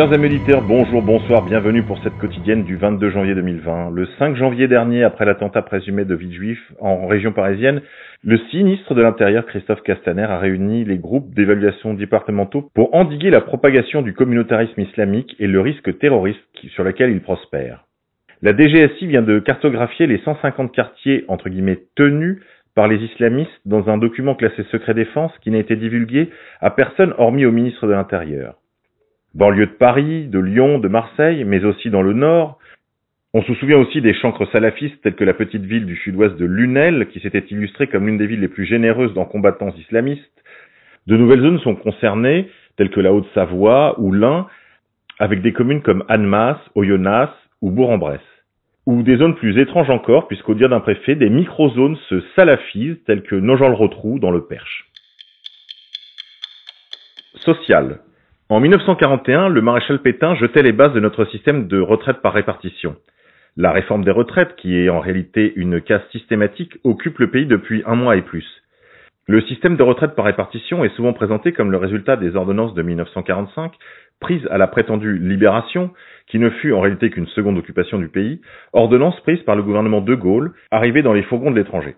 Chers amis auditeurs, bonjour, bonsoir, bienvenue pour cette quotidienne du 22 janvier 2020. Le 5 janvier dernier, après l'attentat présumé de Villejuif en région parisienne, le ministre de l'Intérieur, Christophe Castaner, a réuni les groupes d'évaluation départementaux pour endiguer la propagation du communautarisme islamique et le risque terroriste sur lequel il prospère. La DGSI vient de cartographier les 150 quartiers, entre guillemets, tenus par les islamistes dans un document classé secret défense qui n'a été divulgué à personne hormis au ministre de l'Intérieur banlieue de Paris, de Lyon, de Marseille, mais aussi dans le nord. On se souvient aussi des chancres salafistes tels que la petite ville du sud-ouest de Lunel, qui s'était illustrée comme l'une des villes les plus généreuses dans combattants islamistes. De nouvelles zones sont concernées, telles que la Haute-Savoie ou l'Ain, avec des communes comme Annemasse, Oyonnax ou Bourg-en-Bresse. Ou des zones plus étranges encore, puisqu'au dire d'un préfet, des micro-zones se salafisent, telles que Nogent-le-Rotrou dans le Perche. Social. En 1941, le maréchal Pétain jetait les bases de notre système de retraite par répartition. La réforme des retraites, qui est en réalité une casse systématique, occupe le pays depuis un mois et plus. Le système de retraite par répartition est souvent présenté comme le résultat des ordonnances de 1945, prises à la prétendue libération, qui ne fut en réalité qu'une seconde occupation du pays, ordonnance prise par le gouvernement de Gaulle, arrivé dans les fourgons de l'étranger.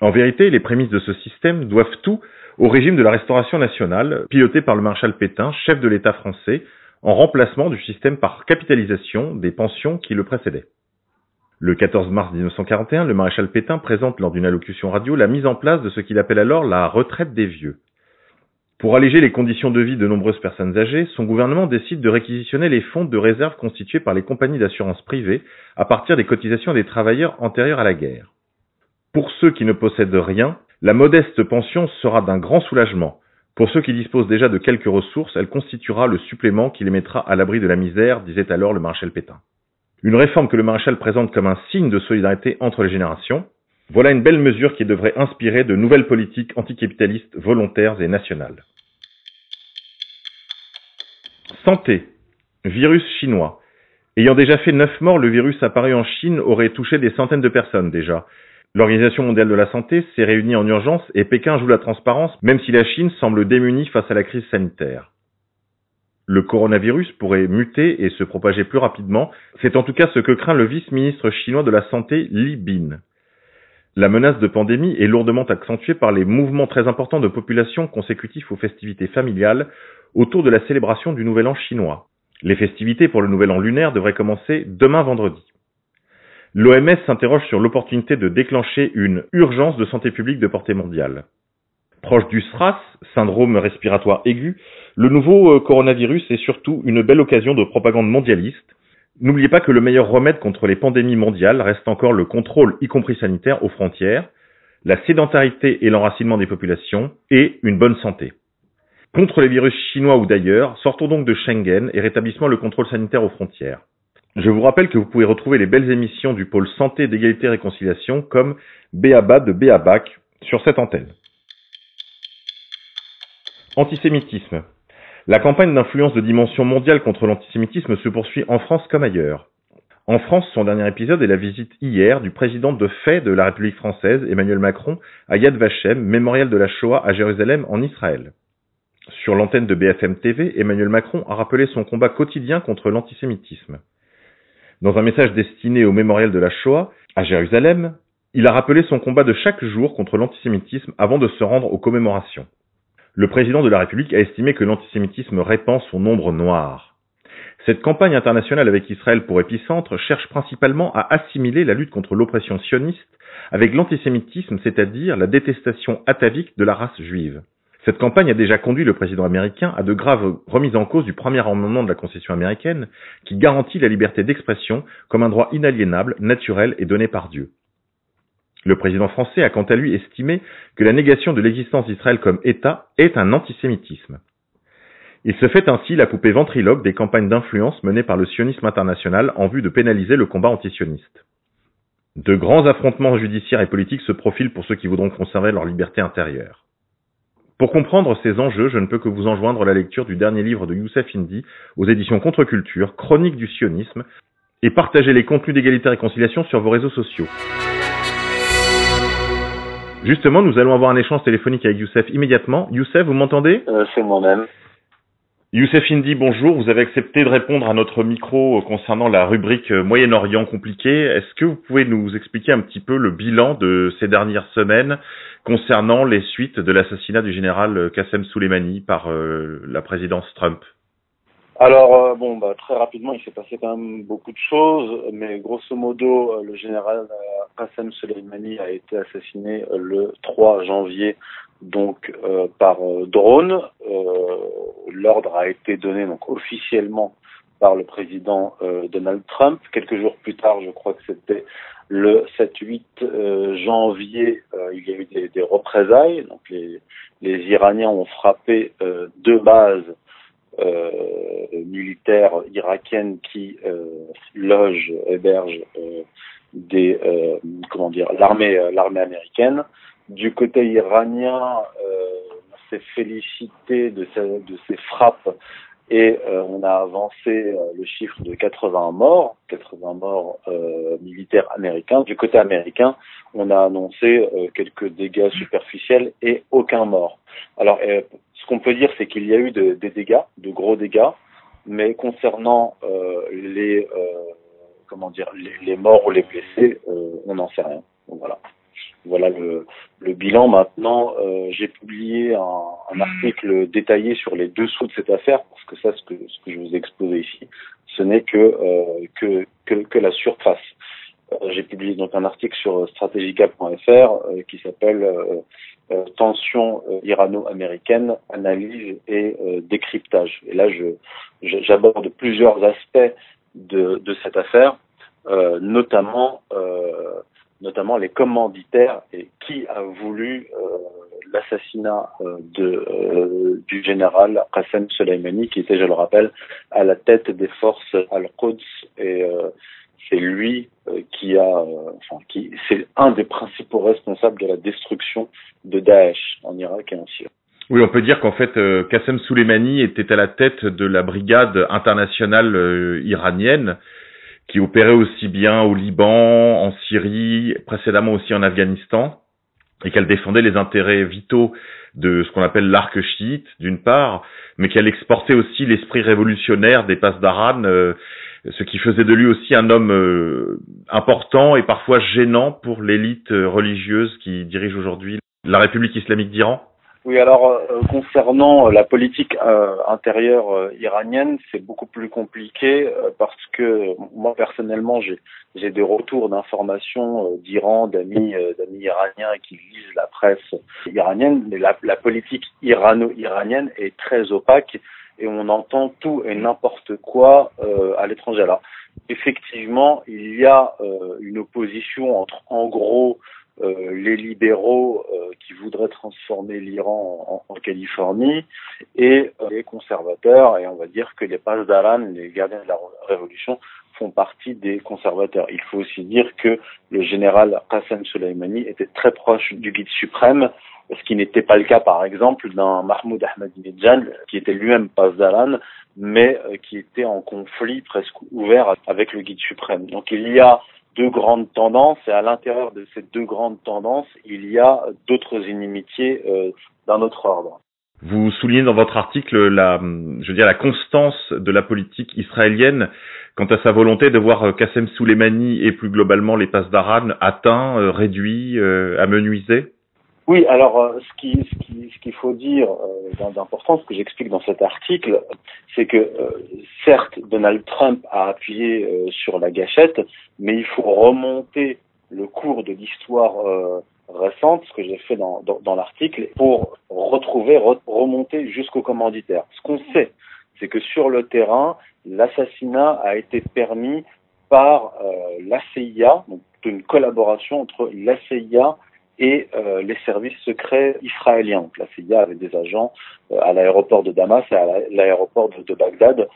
En vérité, les prémices de ce système doivent tout au régime de la Restauration nationale, piloté par le maréchal Pétain, chef de l'État français, en remplacement du système par capitalisation des pensions qui le précédait. Le 14 mars 1941, le maréchal Pétain présente lors d'une allocution radio la mise en place de ce qu'il appelle alors la retraite des vieux. Pour alléger les conditions de vie de nombreuses personnes âgées, son gouvernement décide de réquisitionner les fonds de réserve constitués par les compagnies d'assurance privées à partir des cotisations des travailleurs antérieurs à la guerre. Pour ceux qui ne possèdent rien, la modeste pension sera d'un grand soulagement. Pour ceux qui disposent déjà de quelques ressources, elle constituera le supplément qui les mettra à l'abri de la misère, disait alors le maréchal Pétain. Une réforme que le maréchal présente comme un signe de solidarité entre les générations. Voilà une belle mesure qui devrait inspirer de nouvelles politiques anticapitalistes volontaires et nationales. Santé. Virus chinois. Ayant déjà fait neuf morts, le virus apparu en Chine aurait touché des centaines de personnes déjà. L'Organisation mondiale de la santé s'est réunie en urgence et Pékin joue la transparence même si la Chine semble démunie face à la crise sanitaire. Le coronavirus pourrait muter et se propager plus rapidement, c'est en tout cas ce que craint le vice-ministre chinois de la Santé Li Bin. La menace de pandémie est lourdement accentuée par les mouvements très importants de population consécutifs aux festivités familiales autour de la célébration du Nouvel An chinois. Les festivités pour le Nouvel An lunaire devraient commencer demain vendredi. L'OMS s'interroge sur l'opportunité de déclencher une urgence de santé publique de portée mondiale. Proche du SRAS, syndrome respiratoire aigu, le nouveau euh, coronavirus est surtout une belle occasion de propagande mondialiste. N'oubliez pas que le meilleur remède contre les pandémies mondiales reste encore le contrôle, y compris sanitaire, aux frontières, la sédentarité et l'enracinement des populations, et une bonne santé. Contre les virus chinois ou d'ailleurs, sortons donc de Schengen et rétablissement le contrôle sanitaire aux frontières. Je vous rappelle que vous pouvez retrouver les belles émissions du pôle santé, d'égalité et réconciliation comme Béaba de Béabac sur cette antenne. Antisémitisme. La campagne d'influence de dimension mondiale contre l'antisémitisme se poursuit en France comme ailleurs. En France, son dernier épisode est la visite hier du président de fait de la République française, Emmanuel Macron, à Yad Vashem, mémorial de la Shoah à Jérusalem en Israël. Sur l'antenne de BFM TV, Emmanuel Macron a rappelé son combat quotidien contre l'antisémitisme. Dans un message destiné au mémorial de la Shoah, à Jérusalem, il a rappelé son combat de chaque jour contre l'antisémitisme avant de se rendre aux commémorations. Le président de la République a estimé que l'antisémitisme répand son ombre noire. Cette campagne internationale avec Israël pour épicentre cherche principalement à assimiler la lutte contre l'oppression sioniste avec l'antisémitisme, c'est-à-dire la détestation atavique de la race juive. Cette campagne a déjà conduit le président américain à de graves remises en cause du premier amendement de la Constitution américaine qui garantit la liberté d'expression comme un droit inaliénable, naturel et donné par Dieu. Le président français a quant à lui estimé que la négation de l'existence d'Israël comme État est un antisémitisme. Il se fait ainsi la poupée ventriloque des campagnes d'influence menées par le sionisme international en vue de pénaliser le combat antisioniste. De grands affrontements judiciaires et politiques se profilent pour ceux qui voudront conserver leur liberté intérieure. Pour comprendre ces enjeux, je ne peux que vous enjoindre la lecture du dernier livre de Youssef Indy aux éditions Contre-Culture, Chronique du sionisme, et partager les contenus d'égalité et réconciliation sur vos réseaux sociaux. Justement, nous allons avoir un échange téléphonique avec Youssef immédiatement. Youssef, vous m'entendez? Euh, C'est moi-même. Youssef Indy, bonjour. Vous avez accepté de répondre à notre micro concernant la rubrique Moyen-Orient compliqué. Est-ce que vous pouvez nous expliquer un petit peu le bilan de ces dernières semaines concernant les suites de l'assassinat du général Qassem Soleimani par euh, la présidence Trump? Alors euh, bon, bah, très rapidement, il s'est passé quand même beaucoup de choses, mais grosso modo, euh, le général Qassem Soleimani a été assassiné le 3 janvier donc par drone. L'ordre a été donné donc officiellement par le président Donald Trump. Quelques jours plus tard, je crois que c'était le 7-8 euh, janvier, euh, il y a eu des, représailles. Donc les, Iraniens ont frappé euh, deux bases militaires irakiennes qui logent, hébergent l'armée l'armée américaine. Du côté iranien, s'est félicité de ces, frappes et euh, on a avancé euh, le chiffre de 80 morts, 80 morts euh, militaires américains. Du côté américain, on a annoncé quelques dégâts superficiels et aucun mort. Alors, ce qu'on peut dire, c'est qu'il y a eu de, des dégâts, de gros dégâts, mais concernant les comment dire les, les, morts ou les blessés, on n'en sait rien. Donc, voilà voilà le, le bilan. Maintenant, euh, j'ai publié un, un, article détaillé sur les dessous de cette affaire, parce que ça, ce que, ce que je vous ai exposé ici, ce n'est que, euh, que, que, que, la surface. Euh, j'ai publié donc un article sur strategica.fr qui s'appelle Tension irano-américaine, analyse et décryptage. Et là, je, j'aborde plusieurs aspects de, de cette affaire, notamment notamment les commanditaires et qui a voulu euh, l'assassinat euh, de euh, du général Qassem Soleimani qui était je le rappelle à la tête des forces al-Quds et c'est lui qui a enfin qui c'est un des principaux responsables de la destruction de Daesh en Irak et en Syrie. Oui, on peut dire qu'en fait, euh, Qassem Soleimani était à la tête de la brigade internationale iranienne qui opérait aussi bien au Liban, en Syrie, précédemment aussi en Afghanistan, et qu'elle défendait les intérêts vitaux de ce qu'on appelle l'arc chiite, d'une part, mais qu'elle exportait aussi l'esprit révolutionnaire des Pasdaran, euh, ce qui faisait de lui aussi un homme euh, important et parfois gênant pour l'élite religieuse qui dirige aujourd'hui la République islamique d'Iran. Oui, alors euh, concernant la politique euh, intérieure euh, iranienne, c'est beaucoup plus compliqué parce que moi personnellement, j'ai des retours d'informations d'Iran, d'amis d'amis iraniens qui lisent la presse iranienne, mais la, la politique irano-iranienne est très opaque et on entend tout et n'importe quoi à l'étranger. Alors effectivement, il y a une opposition entre en gros euh, les libéraux euh, qui voudraient transformer l'Iran en, en, Californie et euh, les conservateurs, et on va dire que les Pasdaran, les gardiens de la révolution, font partie des conservateurs. Il faut aussi dire que le général Qassem Soleimani était très proche du guide suprême, ce qui n'était pas le cas, par exemple, d'un Mahmoud Ahmadinejad, qui était lui-même Pasdaran, mais qui était en conflit presque ouvert avec le guide suprême. Donc il y a deux grandes tendances et à l'intérieur de ces deux grandes tendances, il y a d'autres inimitiés euh, d'un autre ordre. Vous soulignez dans votre article la, je veux dire, la constance de la politique israélienne quant à sa volonté de voir Qassem Soleimani et plus globalement les Pasdaran atteints, euh, réduits, euh, amenuisés oui, alors euh, ce qui ce qui ce qu'il faut dire euh, d'important, ce que j'explique dans cet article, c'est que euh, certes Donald Trump a appuyé euh, sur la gâchette, mais il faut remonter le cours de l'histoire récente, ce que j'ai fait dans, dans, dans l'article, pour retrouver, remonter jusqu'au commanditaire. Ce qu'on sait, c'est que sur le terrain, l'assassinat a été permis par la CIA, donc une collaboration entre la CIA et euh, les services secrets israéliens. Donc la CIA avait des agents euh, à l'aéroport de Damas et à l'aéroport de, Bagdad,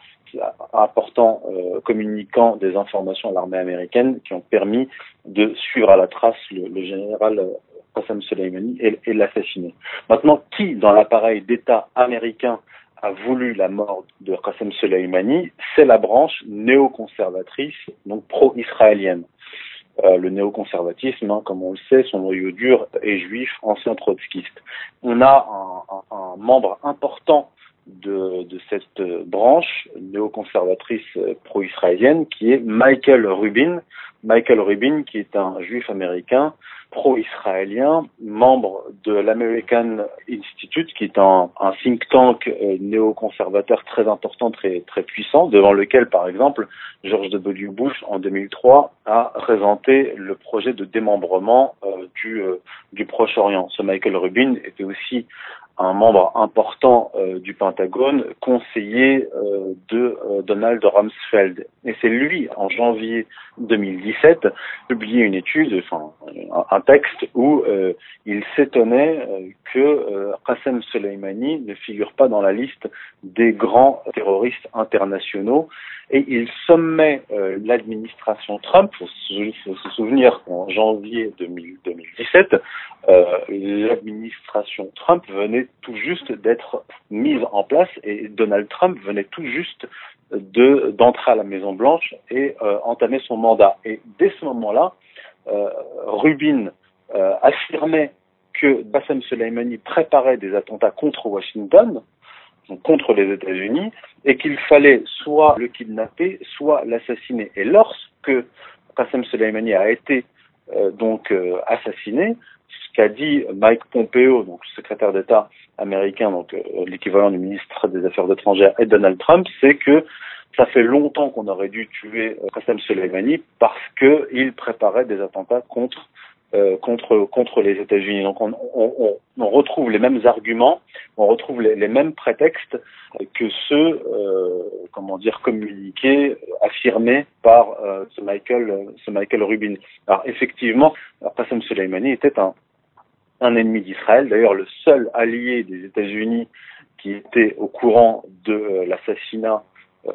important euh, communiquant des informations à l'armée américaine qui ont permis de suivre à la trace le, le général euh, Qassem Soleimani et, et l'assassiner. Maintenant, qui dans l'appareil d'État américain a voulu la mort de Qassem Soleimani? C'est la branche néoconservatrice, donc pro-israélienne. Euh, le néoconservatisme, hein, comme on le sait, son noyau dur est juif, ancien trotskiste. On a un, un, un membre important de, de cette branche néoconservatrice pro-israélienne qui est Michael Rubin. Michael Rubin qui est un juif américain pro-israélien, membre de l'American Institute, qui est un, think tank euh, néoconservateur très important, très, très puissant, devant lequel, par exemple, George W. Bush, en 2003, a présenté le projet de démembrement euh, euh, du Proche-Orient. Ce Michael Rubin était aussi un membre important euh, du Pentagone, conseiller euh, de euh, Donald Rumsfeld. Et c'est lui, en janvier 2017, publié une étude, enfin un, texte où il s'étonnait que Qassem Soleimani ne figure pas dans la liste des grands terroristes internationaux et il sommait l'administration Trump, il faut, se souvenir qu'en janvier 2017, l'administration Trump venait tout juste d'être mise en place et Donald Trump venait tout juste de d'entrer à la Maison Blanche et euh, entamer son mandat. Et dès ce moment-là, euh, Rubin euh, affirmait que Bassem Soleimani préparait des attentats contre Washington, contre les États-Unis, et qu'il fallait soit le kidnapper, soit l'assassiner. Et lorsque Bassem Soleimani a été donc assassiné, qu'a dit Mike Pompeo, donc secrétaire d'État américain, donc euh, l'équivalent du ministre des Affaires étrangères, et Donald Trump, c'est que ça fait longtemps qu'on aurait dû tuer euh, Soleimani parce qu'il préparait des attentats contre euh, contre contre les États-Unis. Donc on, on, on, retrouve les mêmes arguments, on retrouve les, les mêmes prétextes que ceux euh, comment dire communiqués, affirmés par euh, ce Michael ce Michael Rubin. Alors effectivement, Qassem Soleimani était un un ennemi d'Israël. D'ailleurs, le seul allié des États-Unis qui était au courant de euh, l'assassinat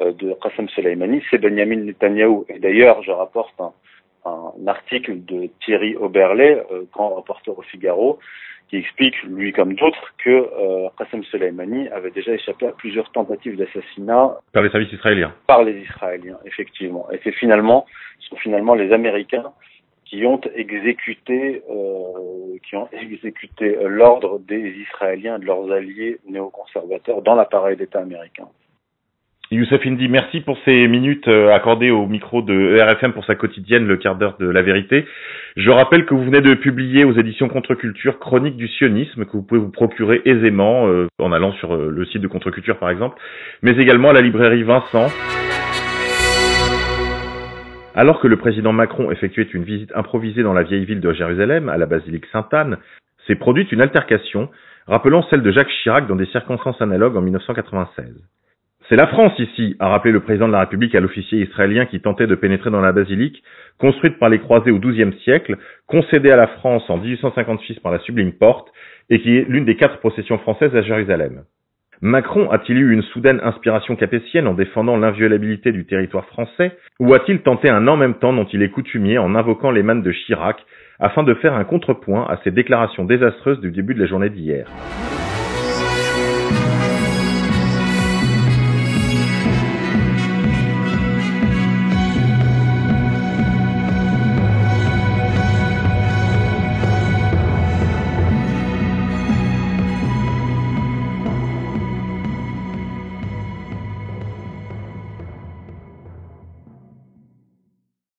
euh, de Qassem Soleimani, c'est Benjamin Netanyahu. Et d'ailleurs, je rapporte un, article de Thierry Oberlé, euh, grand reporter au Figaro, qui explique, lui comme d'autres, que euh, Qassem Soleimani avait déjà échappé à plusieurs tentatives d'assassinat par les services israéliens. Par les Israéliens, effectivement. Et c'est finalement, sont finalement les Américains qui ont exécuté, euh, qui ont exécuté l'ordre des Israéliens et de leurs alliés néoconservateurs dans l'appareil d'État américain. Youssef Indy, merci pour ces minutes euh, accordées au micro de RFM pour sa quotidienne, le quart d'heure de la vérité. Je rappelle que vous venez de publier aux éditions Contre-Culture Chronique du sionisme, que vous pouvez vous procurer aisément euh, en allant sur euh, le site de Contre-Culture par exemple, mais également à la librairie Vincent. Alors que le président Macron effectuait une visite improvisée dans la vieille ville de Jérusalem, à la basilique Sainte-Anne, s'est produite une altercation rappelant celle de Jacques Chirac dans des circonstances analogues en 1996. C'est la France ici, a rappelé le président de la République à l'officier israélien qui tentait de pénétrer dans la basilique, construite par les croisés au XIIe siècle, concédée à la France en 1856 par la Sublime Porte, et qui est l'une des quatre possessions françaises à Jérusalem. Macron a-t-il eu une soudaine inspiration capétienne en défendant l'inviolabilité du territoire français, ou a-t-il tenté un en même temps dont il est coutumier en invoquant les mannes de Chirac afin de faire un contrepoint à ces déclarations désastreuses du début de la journée d'hier?